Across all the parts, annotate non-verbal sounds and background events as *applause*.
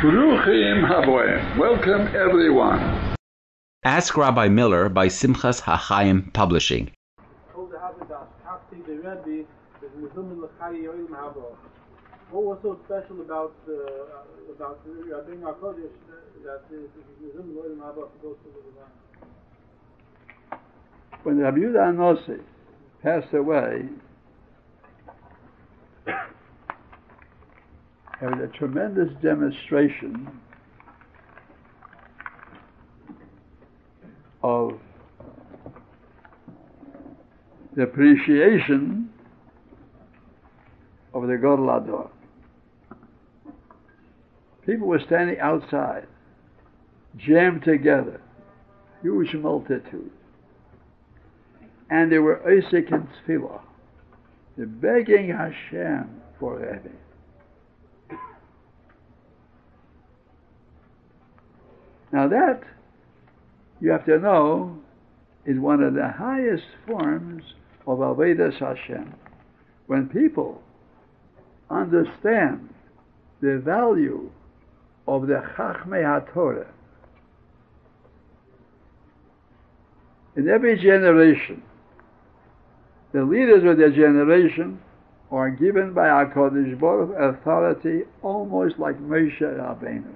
Bruchim Haboim. Welcome everyone. Ask Rabbi Miller by Simchas HaChaim Publishing. What was so special about uh, about Rabbeinu Hakadosh that When Rabbi Yehuda HaNosi passed away, there was a tremendous demonstration of the appreciation of the Gadol Ador. People were standing outside, jammed together, huge multitude. And they were Isaac and Tefillah. They're begging Hashem for Rebbe. Now that, you have to know, is one of the highest forms of Avodas Hashem. When people understand the value of the Chachmei HaTorah, in every generation, the leaders of their generation are given by HaKadosh Baruch authority almost like Moshe Rabbeinu.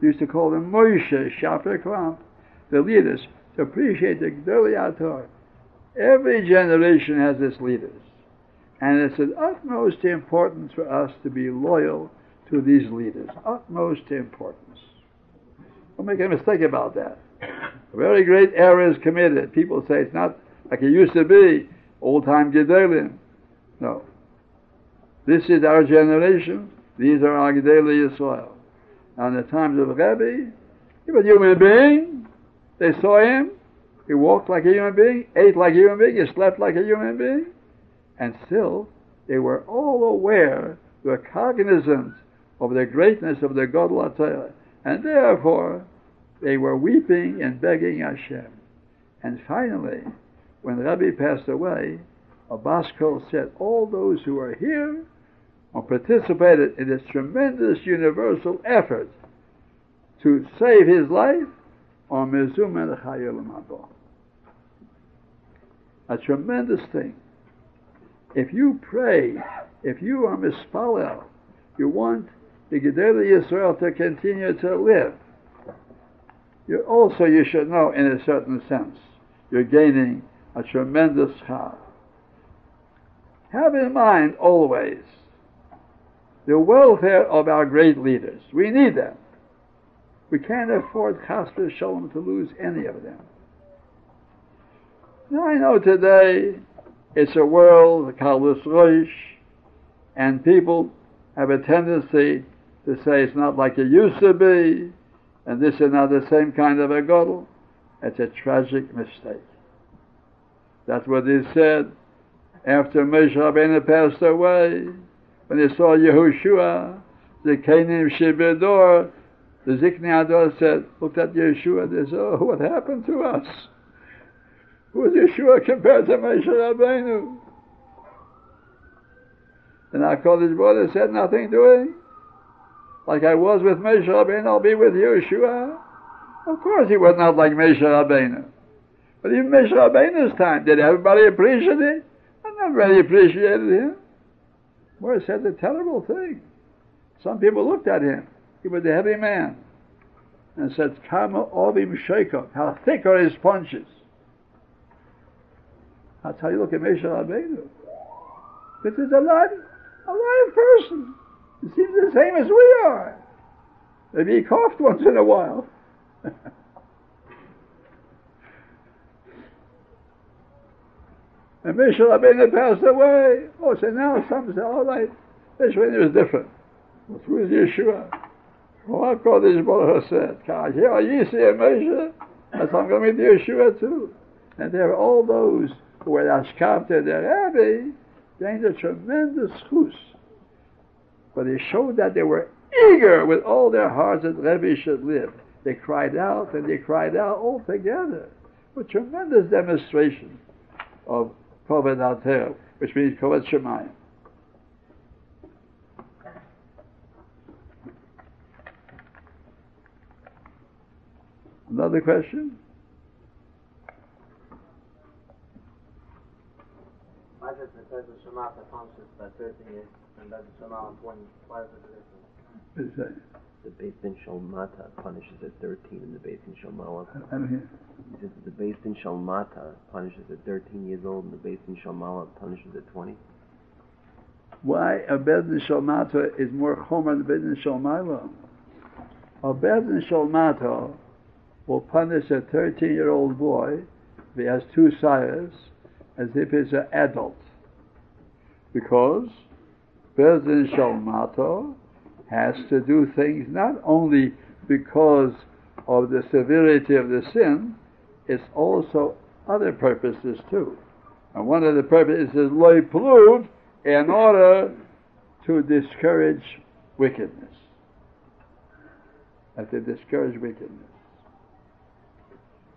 We used to call them Moshe, Shaper Kram, the leaders, to appreciate the Gdoli Torah. Every generation has its leaders. And it's of utmost importance for us to be loyal to these leaders. Utmost importance. Don't make a mistake about that. A very great error is committed. People say it's not like it used to be, old time Gedolim. No. This is our generation. These are our Gedolei Yisrael. Now in the times of Rebbe, he was a human being. They saw him. He walked like a human being, ate like a human being, he slept like a human being. And still, they were all aware, they were cognizant of the greatness of the Gadol Torah. And therefore, they were weeping and begging Hashem. And finally, when Rabbi passed away, Abbas Kol said, all those who are here or participated in this tremendous universal effort to save his life are Mezum el A tremendous thing. If you pray, if you are mispalel, you want the Gedolei Yisrael to continue to live. You also, you should know, in a certain sense, you're gaining a tremendous chal. Have in mind always the welfare of our great leaders. We need them. We can't afford chas shalom to lose any of them. Now I know today it's a world, kalus roish, and people have a tendency to say it's not like it used to be, and this is not the same kind of a godel. It's a tragic mistake. That's what he said after Moshe passed away. When they saw Yehoshua, the Canaan Shibidor, the Zikni Ador said, looked at Yehoshua, they said, oh, what happened to us? Who is Yehoshua compared to Moshe Rabbeinu? And our college brother said, nothing doing. Like I was with Moshe Rabbeinu, I'll be with Yehoshua. Of course he was not like Moshe Rabbeinu. But even Moshe Rabbeinu's time, did everybody appreciate it? Not everybody appreciated him. Well, said a terrible thing. Some people looked at him. He was a heavy man. And said, Kama ovim shekov. How thick are his punches. That's how you look at Moshe Rabbeinu. This is a lot, a live person. He seems the same as we are. Maybe he coughed once in a while. *laughs* and Moshe Rabbeinu passed away. Oh, so now some say, all right, Moshe Rabbeinu is different. Who is Yehoshua? Well, HaKadosh Baruch said, Here you see Moshe, that's I'm going to be Yehoshua too. And there are all those who were Ashkabta the Rebbe, gained a tremendous chus. But they showed that they were eager with all their hearts that Rebbe should live. They cried out and they cried out all together. A tremendous demonstration of Kovet Alter, which means Kovet Shemayim. Another question? Why does the Shema that 13 years and the Shema 20? Why is it different? What is that? The Beis Din Shalmata punishes at 13 and the Beis Din Shalmala I don't hear. he says the Beis Din Shalmata punishes at 13 years old and the Beis Din Shalmala punishes at 20. Why a Bedin Shalmata is more chomer than Bedin Shalmaila? A Bedin Shalmata will punish a 13 year old boy if he has two sires as if he's an adult. Because Bedin Shalmata has to do things not only because of the severity of the sin, it's also other purposes too. And one of the purposes is loy pluv, in order to discourage wickedness. And to discourage wickedness.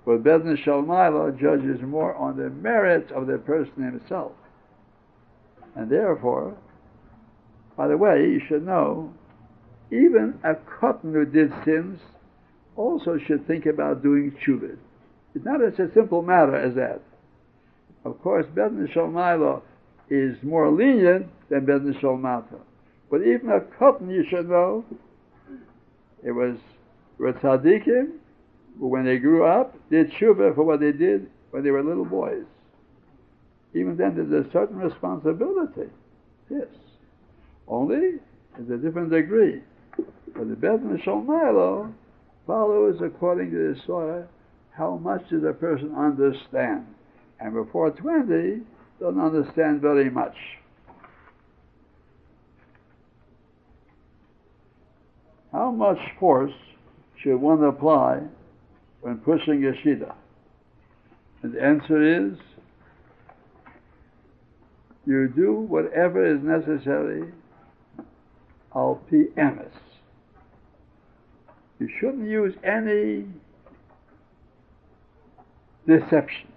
But Bedin Shalmaila judges more on the merits of the person himself. And therefore, by the way, you should know, even a cotton who did sins also should think about doing tshuva. It's not such a simple matter as that. Of course, Bedin Shalmaila is more lenient than Bedin Shalmata. But even a cotton, you should know, it was were tzaddikim who, when they grew up, did tshuva for what they did when they were little boys. Even then, there's a certain responsibility. Yes. Only, it's a different degree. But the Bedin Shalmailo follows according to the Torah how much does a person understand. And before 20, don't understand very much. How much force should one apply when pushing a shida? And the answer is you do whatever is necessary al pi emes. You shouldn't use any deception.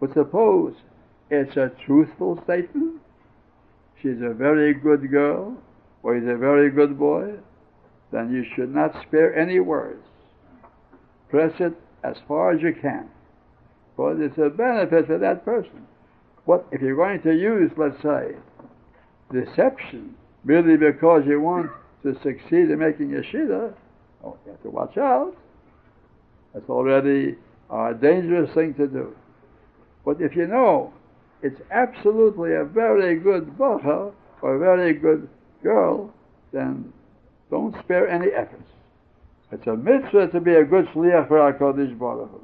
But suppose it's a truthful statement, she's a very good girl, or he's a very good boy, then you should not spare any words. Press it as far as you can. Because it's a benefit for that person. But if you're going to use, let's say, deception, merely because you want to succeed in making a shida, oh, you have to watch out. That's already a dangerous thing to do. But if you know it's absolutely a very good bacha or a very good girl, then don't spare any efforts. It's a mitzvah to be a good shliach for HaKadosh Baruch Hu.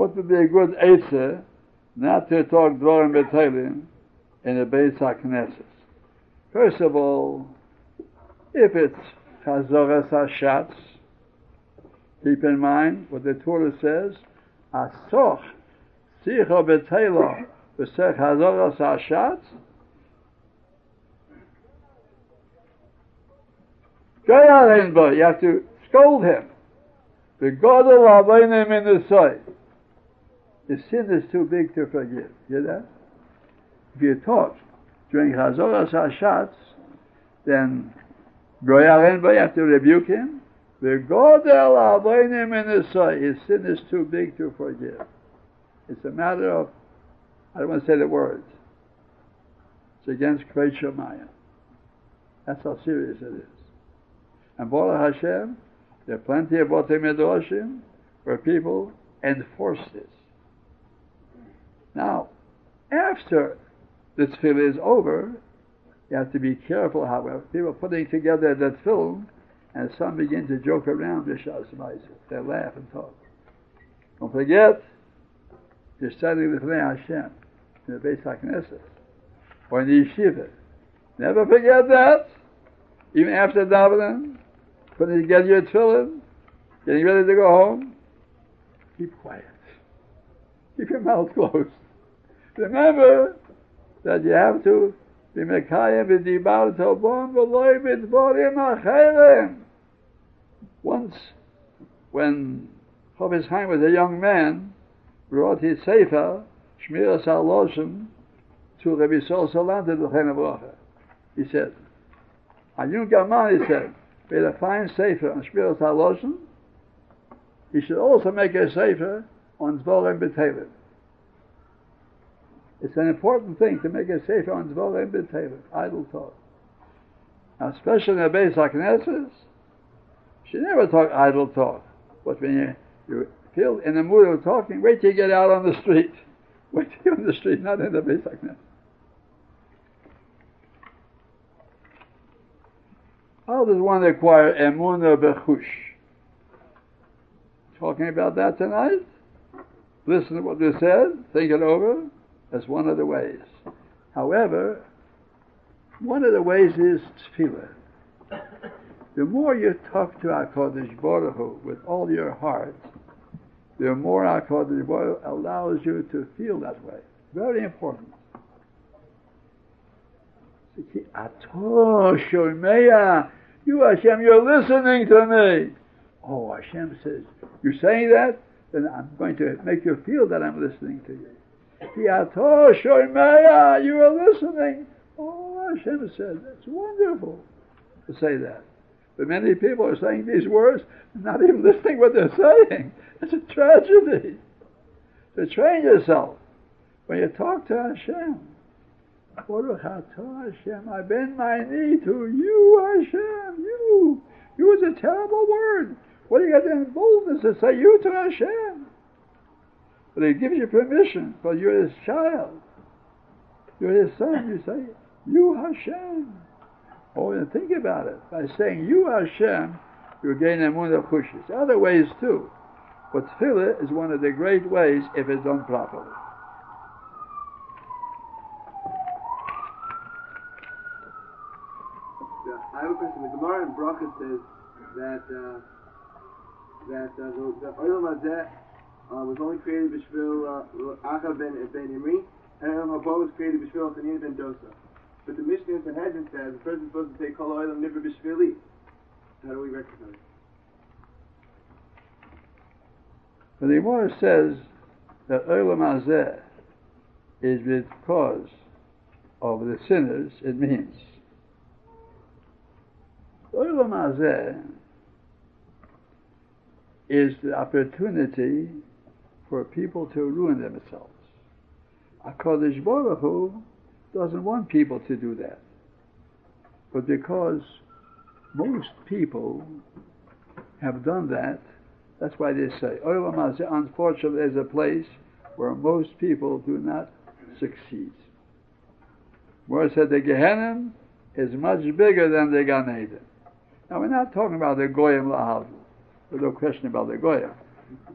What would be a good answer not to talk dvarim betaylim in the Beis HaKnesses? First of all, if it's Chazoras HaShatz, keep in mind what the Torah says, Asoch Sicha Betayla V'sech Chazoras HaShatz You have to scold him. The God of Avainim in the side. The sin is too big to forgive. Hear that? If you're taught during Chazoras HaShatz, then Goyarenba, you have to rebuke him. The God el Avainim in. His sin is too big to forgive. It's a matter of, I don't want to say the words. It's against Kvei Shemayim. That's how serious it is. And Baruch Hashem, there are plenty of Botei Medoshim where people enforce this. Now, after the tefillah is over, you have to be careful, however. People putting together that film, and some begin to joke around the Shas They laugh and talk. Don't forget, you're studying with Hashem in the Beis HaKnesses or in the yeshiva. Never forget that. Even after davening, putting together your tefillin, getting ready to go home, keep quiet. Keep your mouth *laughs* closed. Remember that you have to be mekayim v'dibar tobon v'loy b'dvorim acherem. Once, when Chofetz Chaim was a young man, brought his Sefer, Shmiras HaLoshon, to Rabbi Sol the Chen Bracha. He said, a younger man, he said, made a fine Sefer on Shmiras HaLoshon, he should also make a Sefer on Zvorim B'Teilim. It's an important thing to make a Sefer on Zvorim B'Teilim, idle talk. Now, especially in the Beis HaKnesses, she never talk idle talk. But when you, you feel in the mood of talking, wait till you get out on the street. *laughs* Wait till you're on the street, not in the Beis HaKnesses. How does one acquire emuna bechush? Talking about that tonight? Listen to what we said, think it over. That's one of the ways. However, one of the ways is tefillah. The more you talk to HaKadosh Baruch Hu with all your heart, the more HaKadosh Baruch Hu allows you to feel that way. Very important. Ato Shomeya, you Hashem, you're listening to me. Oh, Hashem says, you're saying that? Then I'm going to make you feel that I'm listening to you. Ato Shomeya, you are listening. Oh, Hashem said, that's wonderful to say that. But many people are saying these words not even listening what they're saying. It's a tragedy. To train yourself when you talk to Hashem. Baruch Hashem, I bend my knee to you, Hashem, you. You is a terrible word. What do you got the boldness to say you to Hashem? But he gives you permission because you're his child. You're his son. You say, you Hashem. Oh, and think about it. By saying you Hashem, you gain emunah kushis. Other ways too. But tefillah is one of the great ways if it's done properly. Yeah, I have a question. The Gemara in Bracha says that uh, that uh, the, Hazeh uh, was only created b'shvil Acha ben ben Imri, and Olam Haba was created b'shvil Chanina ben Dosa. But the Mishnah in Sanhedrin says the person is supposed to say Kol Olam Nivra b'shvili. How do we recognize? But the Gemara says that Olam Hazeh is because of the sinners, it means. Olam Hazeh is the opportunity for people to ruin themselves. HaKadosh Baruch Hu doesn't want people to do that. But because most people have done that, that's why they say, unfortunately, is a place where most people do not succeed. Where said the Gehenna is much bigger than the Gan Eden. Now, we're not talking about the Goyim Lahav. There's no question about the Goyim.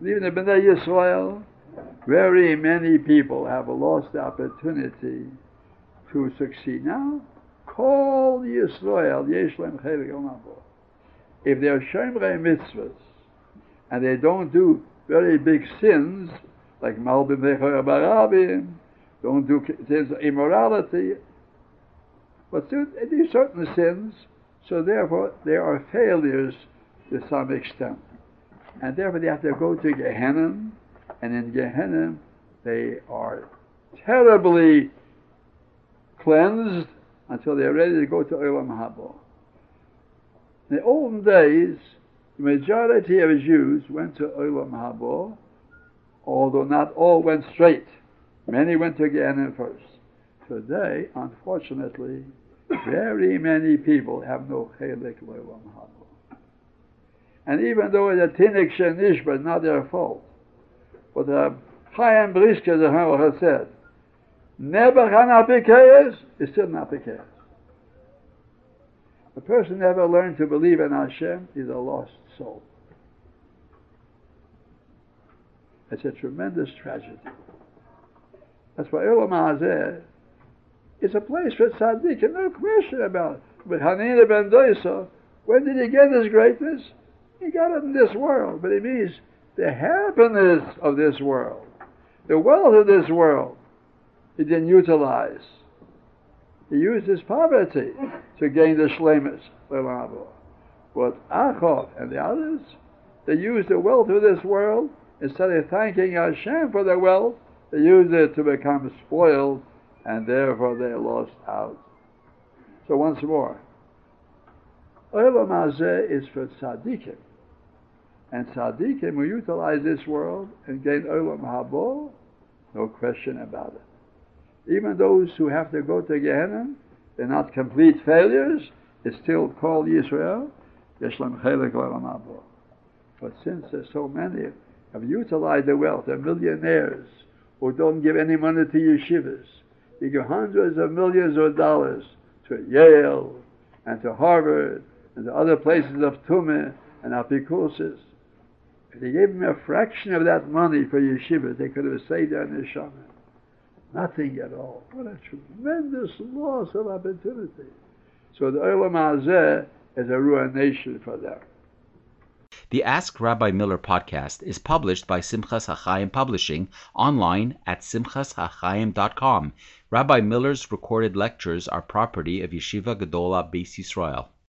Even in the Bnei Yisrael, very many people have lost the opportunity to succeed. Now, call Yisrael, Yeshlem Chelik. If they're Shemrei mitzvahs, and they don't do very big sins, like Malbim Necher Barabim, don't do sins of immorality, but do, do certain sins, so therefore they are failures to some extent. And therefore they have to go to Gehenna, and in Gehenna they are terribly cleansed until they're ready to go to Olam Haba. In the olden days, the majority of Jews went to Olam Haba, although not all went straight. Many went to Gehenna first. Today, unfortunately, very many people have no chelik Olam Haba. And even though it's a tinik shenishba, not their fault. But uh, Chaim Brisker, the Hamach said, Never can Hanapikeyes is still not Napikeyes. A person never learned to believe in Hashem is a lost soul. It's a tremendous tragedy. That's why Olam Hazeh is a place for tzaddik, and no question about it. But Hanina ben Doisa, when did he get his greatness? He got it in this world, but it means the happiness of this world, the wealth of this world, he didn't utilize. He used his poverty to gain the shlemus, but Achov and the others, they used the wealth of this world instead of thanking Hashem for their wealth, they used it to become spoiled, and therefore they lost out. So once more, Olam Hazeh is for tzaddikim. And tzaddikim will utilize this world and gain Olam Habo, no question about it. Even those who have to go to Gehenna, they're not complete failures, it's still called Yisrael, Yeshlam Chelik Olam Habo. But since there's so many have utilized the wealth, they're millionaires who don't give any money to yeshivas. They give hundreds of millions of dollars to Yale and to Harvard and to other places of Tumah and Apikusis. If they gave them a fraction of that money for yeshiva, they could have saved their neshama. Nothing at all. What a tremendous loss of opportunity. So the Olam Hazeh is a ruination for them. The Ask Rabbi Miller podcast is published by Simchas HaChaim Publishing online at simchashachaim.com. Rabbi Miller's recorded lectures are property of Yeshiva Gedola Beis Yisrael.